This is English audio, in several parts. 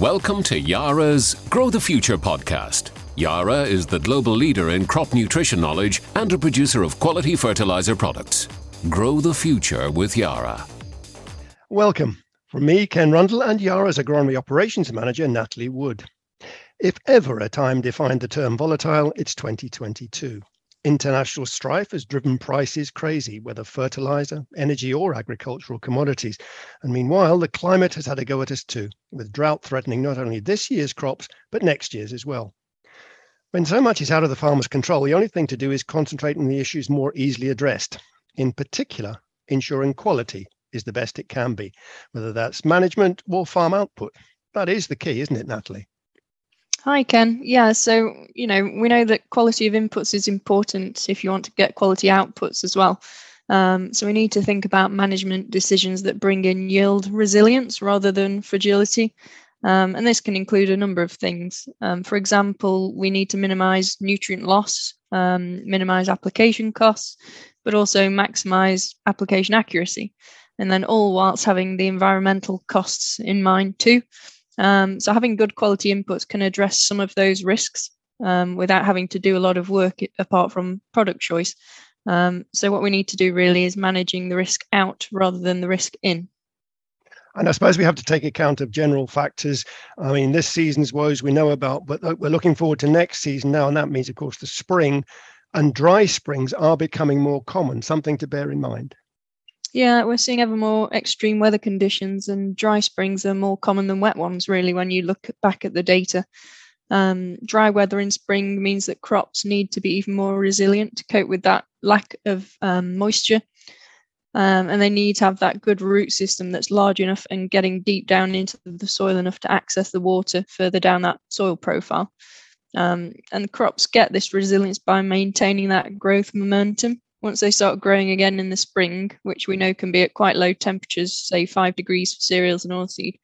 Welcome to Yara's Grow the Future podcast. Yara is the global leader in crop nutrition knowledge and a producer of quality fertilizer products. Grow the future with Yara. Welcome. From me, Ken Rundle, and Yara's agronomy operations manager, Natalie Wood. If ever a time defined the term volatile, it's 2022. International strife has driven prices crazy, whether fertilizer, energy, or agricultural commodities. And meanwhile, the climate has had a go at us too, with drought threatening not only this year's crops, but next year's as well. When so much is out of the farmer's control, the only thing to do is concentrate on the issues more easily addressed. In particular, ensuring quality is the best it can be, whether that's management or farm output. That is the key, isn't it, Natalie? Hi, Ken. Yeah, so, you know, we know that quality of inputs is important if you want to get quality outputs as well. Um, so we need to think about management decisions that bring in yield resilience rather than fragility. Um, and this can include a number of things. Um, for example, we need to minimize nutrient loss, um, minimize application costs, but also maximize application accuracy. And then all whilst having the environmental costs in mind too. Um, so having good quality inputs can address some of those risks um, without having to do a lot of work apart from product choice. Um, so what we need to do really is managing the risk out rather than the risk in. And I suppose we have to take account of general factors. I mean, this season's woes we know about, but we're looking forward to next season now. And that means, of course, the spring and dry springs are becoming more common, something to bear in mind. Yeah, we're seeing ever more extreme weather conditions, and dry springs are more common than wet ones, really, when you look back at the data. Um, dry weather in spring means that crops need to be even more resilient to cope with that lack of um, moisture. Um, and they need to have that good root system that's large enough and getting deep down into the soil enough to access the water further down that soil profile. Um, and crops get this resilience by maintaining that growth momentum once they start growing again in the spring, which we know can be at quite low temperatures, say five degrees for cereals and oilseed,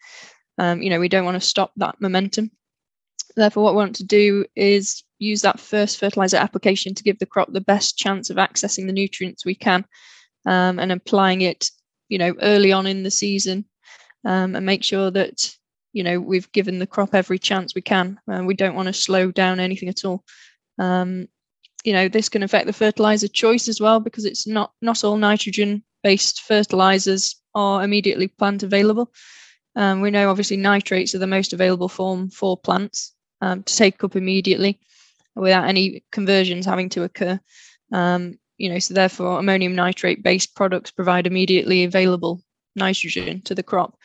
um, you know, we don't want to stop that momentum. Therefore, what we want to do is use that first fertilizer application to give the crop the best chance of accessing the nutrients we can um, and applying it, you know, early on in the season um, and make sure that, you know, we've given the crop every chance we can. Uh, we don't want to slow down anything at all. Um, you know this can affect the fertilizer choice as well because it's not not all nitrogen based fertilizers are immediately plant available. Um, we know obviously nitrates are the most available form for plants um, to take up immediately without any conversions having to occur. Um, you know so therefore ammonium nitrate based products provide immediately available nitrogen to the crop.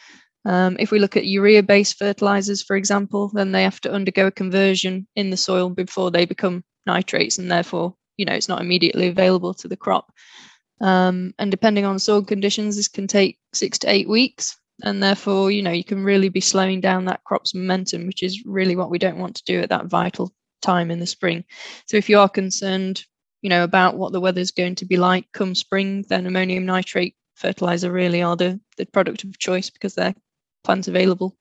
Um, if we look at urea based fertilizers for example then they have to undergo a conversion in the soil before they become nitrates and therefore you know it's not immediately available to the crop. Um, and depending on soil conditions this can take six to eight weeks. And therefore you know you can really be slowing down that crop's momentum which is really what we don't want to do at that vital time in the spring. So if you are concerned you know about what the weather's going to be like come spring then ammonium nitrate fertilizer really are the, the product of choice because they're plants available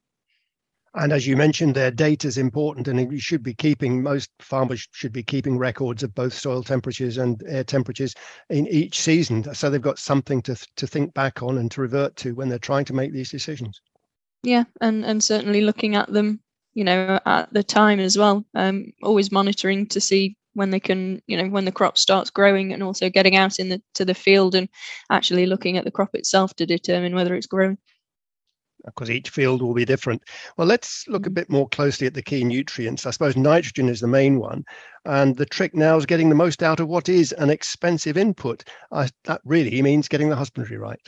and as you mentioned, their data is important, and you should be keeping. Most farmers should be keeping records of both soil temperatures and air temperatures in each season, so they've got something to to think back on and to revert to when they're trying to make these decisions. Yeah, and and certainly looking at them, you know, at the time as well. Um, always monitoring to see when they can, you know, when the crop starts growing, and also getting out in the to the field and actually looking at the crop itself to determine whether it's growing because each field will be different. Well, let's look a mm-hmm. bit more closely at the key nutrients. I suppose nitrogen is the main one. And the trick now is getting the most out of what is an expensive input. Uh, that really means getting the husbandry right.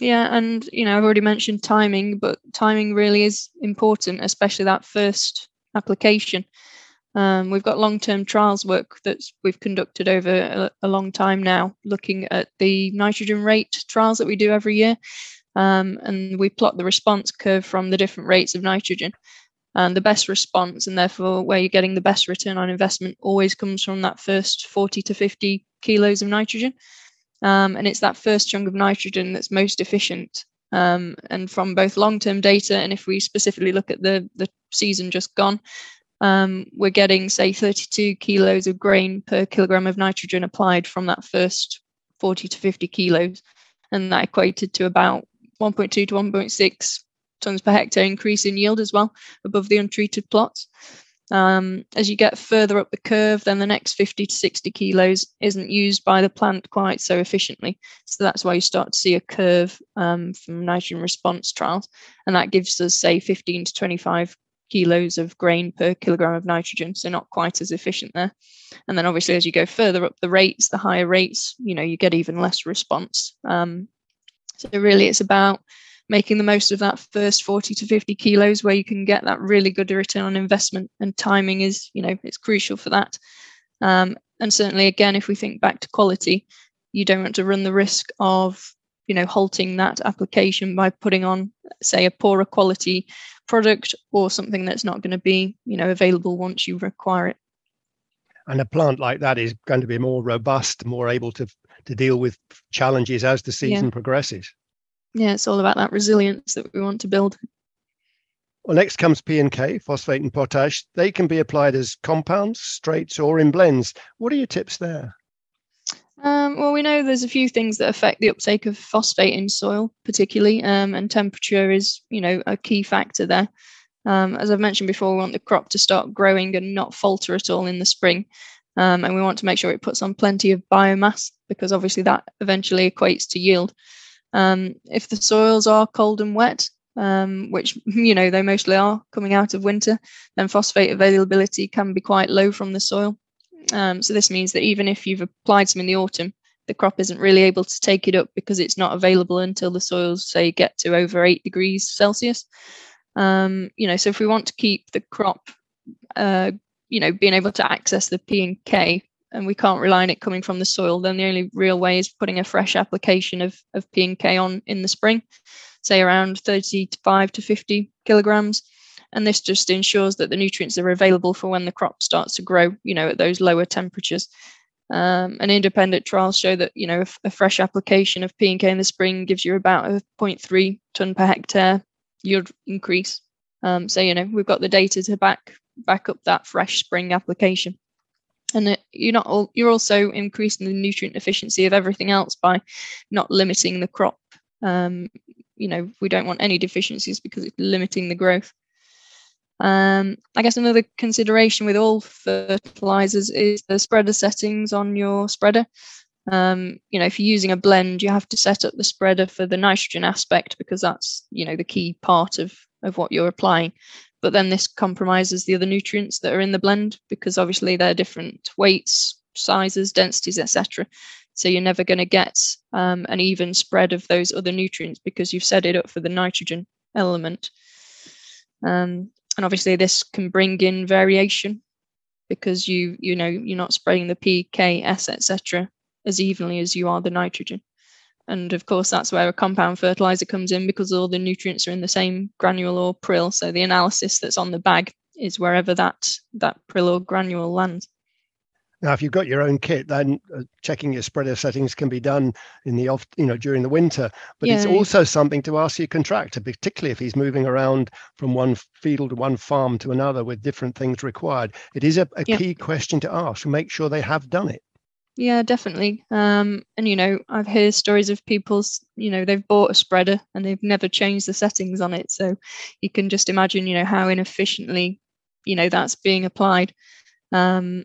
Yeah, and you know, I've already mentioned timing, but timing really is important, especially that first application. Um, we've got long-term trials work that we've conducted over a, a long time now, looking at the nitrogen rate trials that we do every year um, and we plot the response curve from the different rates of nitrogen. And the best response, and therefore where you're getting the best return on investment, always comes from that first 40 to 50 kilos of nitrogen. Um, and it's that first chunk of nitrogen that's most efficient. Um, and from both long-term data, and if we specifically look at the the season just gone, um, we're getting say 32 kilos of grain per kilogram of nitrogen applied from that first 40 to 50 kilos, and that equated to about 1.2 to 1.6 tons per hectare increase in yield as well above the untreated plots. Um, as you get further up the curve, then the next 50 to 60 kilos isn't used by the plant quite so efficiently. So that's why you start to see a curve um, from nitrogen response trials. And that gives us, say, 15 to 25 kilos of grain per kilogram of nitrogen. So not quite as efficient there. And then obviously, as you go further up the rates, the higher rates, you know, you get even less response. Um, so really, it's about making the most of that first 40 to 50 kilos where you can get that really good return on investment and timing is you know it's crucial for that. Um, and certainly again if we think back to quality you don't want to run the risk of you know halting that application by putting on say a poorer quality product or something that's not going to be you know available once you require it. And a plant like that is going to be more robust more able to to deal with challenges as the season yeah. progresses yeah, it's all about that resilience that we want to build. Well, next comes P and K, phosphate and potash. They can be applied as compounds, straights, or in blends. What are your tips there? Um, well, we know there's a few things that affect the uptake of phosphate in soil, particularly, um, and temperature is, you know, a key factor there. Um, as I've mentioned before, we want the crop to start growing and not falter at all in the spring. Um, and we want to make sure it puts on plenty of biomass because obviously that eventually equates to yield. Um, if the soils are cold and wet, um, which you know they mostly are coming out of winter, then phosphate availability can be quite low from the soil. Um, so this means that even if you've applied some in the autumn, the crop isn't really able to take it up because it's not available until the soils say get to over eight degrees Celsius. Um, you know, so if we want to keep the crop, uh, you know, being able to access the P and K and we can't rely on it coming from the soil, then the only real way is putting a fresh application of, of P and K on in the spring, say around 35 to 50 kilograms. And this just ensures that the nutrients are available for when the crop starts to grow, you know, at those lower temperatures. Um, and independent trials show that, you know, a, fresh application of P and K in the spring gives you about a 0.3 ton per hectare yield increase. Um, so, you know, we've got the data to back back up that fresh spring application. And it, you're not all, you're also increasing the nutrient efficiency of everything else by not limiting the crop. Um, you know we don't want any deficiencies because it's limiting the growth. Um, i guess another consideration with all fertilizers is the spreader settings on your spreader. Um, you know if you're using a blend you have to set up the spreader for the nitrogen aspect because that's you know the key part of of what you're applying but then this compromises the other nutrients that are in the blend because obviously they're different weights, sizes, densities, etc. So you're never going to get um, an even spread of those other nutrients because you've set it up for the nitrogen element. Um, and obviously this can bring in variation because you you know you're not spreading the P, K, S, etc. as evenly as you are the nitrogen. And of course, that's where a compound fertilizer comes in because all the nutrients are in the same granule or prill. So the analysis that's on the bag is wherever that that prill or granule lands. Now, if you've got your own kit, then uh, checking your spreader settings can be done in the off, you know, during the winter. But yeah. it's also something to ask your contractor, particularly if he's moving around from one field to one farm to another with different things required. It is a, a yeah. key question to ask to make sure they have done it. Yeah, definitely. Um, and you know, I've heard stories of people's, you know, they've bought a spreader and they've never changed the settings on it. So you can just imagine, you know, how inefficiently, you know, that's being applied. Um,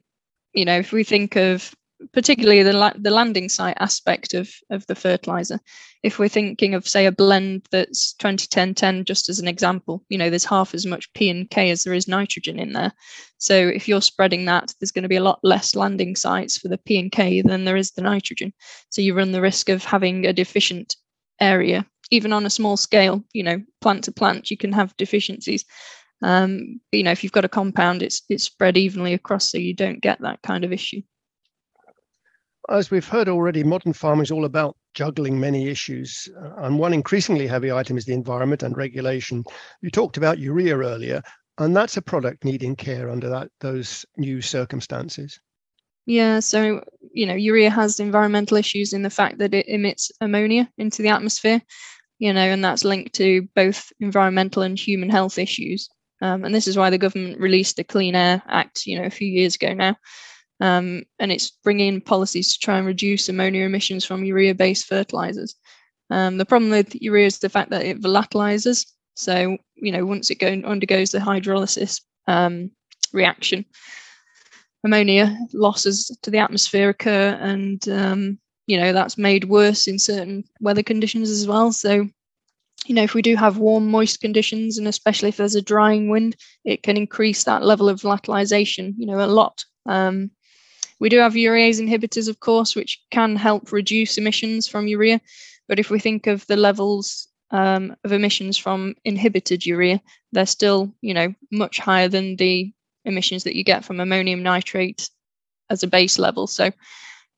you know, if we think of particularly the la- the landing site aspect of of the fertilizer. If we're thinking of say a blend that's 20 10 10 just as an example you know there's half as much p and k as there is nitrogen in there. So if you're spreading that there's going to be a lot less landing sites for the p and k than there is the nitrogen. So you run the risk of having a deficient area. Even on a small scale you know plant to plant you can have deficiencies. Um, but, you know if you've got a compound it's it's spread evenly across so you don't get that kind of issue as we've heard already, modern farming is all about juggling many issues. Uh, and one increasingly heavy item is the environment and regulation. You talked about urea earlier, and that's a product needing care under that those new circumstances. Yeah, so you know, urea has environmental issues in the fact that it emits ammonia into the atmosphere, you know, and that's linked to both environmental and human health issues. Um, and this is why the government released the Clean Air Act, you know, a few years ago now, um, and it's bringing policies to try and reduce ammonia emissions from urea-based fertilizers. Um, the problem with urea is the fact that it volatilizes, So, you know, once it go, undergoes the hydrolysis um, reaction, ammonia losses to the atmosphere occur, and um, you know that's made worse in certain weather conditions as well. So, you know, if we do have warm, moist conditions, and especially if there's a drying wind, it can increase that level of volatilization, you know, a lot. Um, we do have urease inhibitors, of course, which can help reduce emissions from urea. But if we think of the levels um, of emissions from inhibited urea, they're still, you know, much higher than the emissions that you get from ammonium nitrate as a base level. So,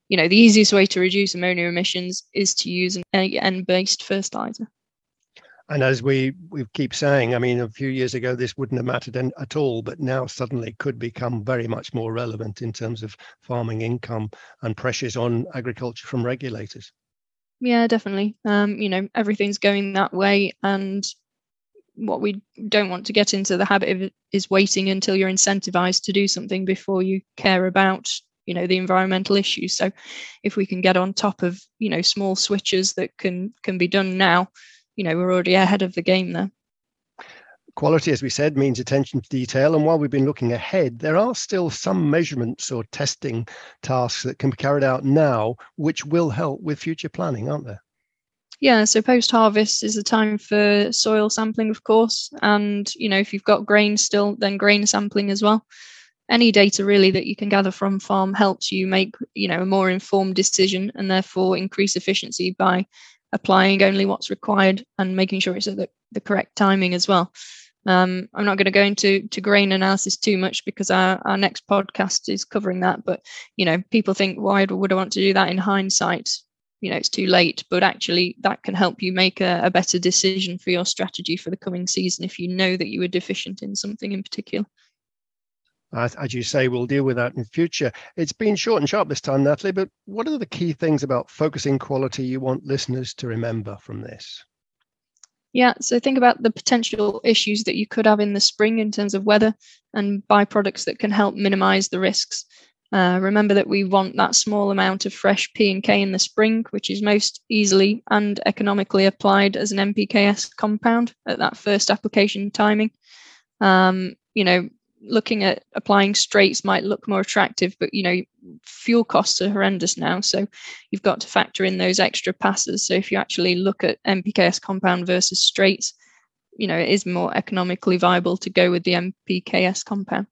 you know, the easiest way to reduce ammonia emissions is to use an N-based fertilizer. And as we we keep saying, I mean, a few years ago this wouldn't have mattered at all, but now suddenly could become very much more relevant in terms of farming income and pressures on agriculture from regulators. Yeah, definitely. Um, you know, everything's going that way, and what we don't want to get into the habit of is waiting until you're incentivized to do something before you care about you know the environmental issues so if we can get on top of you know small switches that can can be done now you know we're already ahead of the game there Quality, as we said, means attention to detail. And while we've been looking ahead, there are still some measurements or testing tasks that can be carried out now, which will help with future planning, aren't there? Yeah, so post harvest is the time for soil sampling, of course. And, you know, if you've got grain still, then grain sampling as well. Any data really that you can gather from farm helps you make, you know, a more informed decision and therefore increase efficiency by applying only what's required and making sure it's at the, the correct timing as well. Um, I'm not going to go into to grain analysis too much because our, our next podcast is covering that. But you know, people think, why would I want to do that in hindsight? You know, it's too late. But actually, that can help you make a, a better decision for your strategy for the coming season if you know that you were deficient in something in particular. As you say, we'll deal with that in future. It's been short and sharp this time, Natalie. But what are the key things about focusing quality you want listeners to remember from this? Yeah, so think about the potential issues that you could have in the spring in terms of weather and byproducts that can help minimize the risks. Uh, remember that we want that small amount of fresh P and K in the spring, which is most easily and economically applied as an NPKS compound at that first application timing. Um, you know, looking at applying straights might look more attractive, but you know, fuel costs are horrendous now. So you've got to factor in those extra passes. So if you actually look at NPKS compound versus straights, you know, it is more economically viable to go with the NPKS compound.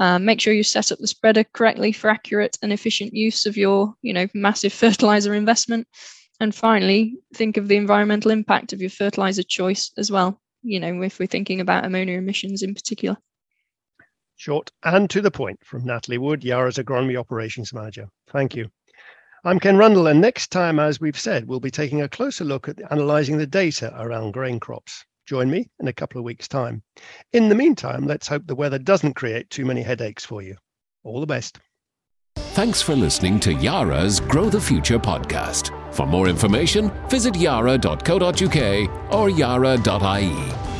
Um, make sure you set up the spreader correctly for accurate and efficient use of your, you know, massive fertilizer investment. And finally, think of the environmental impact of your fertilizer choice as well. You know, if we're thinking about ammonia emissions in particular. Short and to the point from Natalie Wood, Yara's Agronomy Operations Manager. Thank you. I'm Ken Rundle, and next time, as we've said, we'll be taking a closer look at analysing the data around grain crops. Join me in a couple of weeks' time. In the meantime, let's hope the weather doesn't create too many headaches for you. All the best. Thanks for listening to Yara's Grow the Future podcast. For more information, visit yara.co.uk or yara.ie.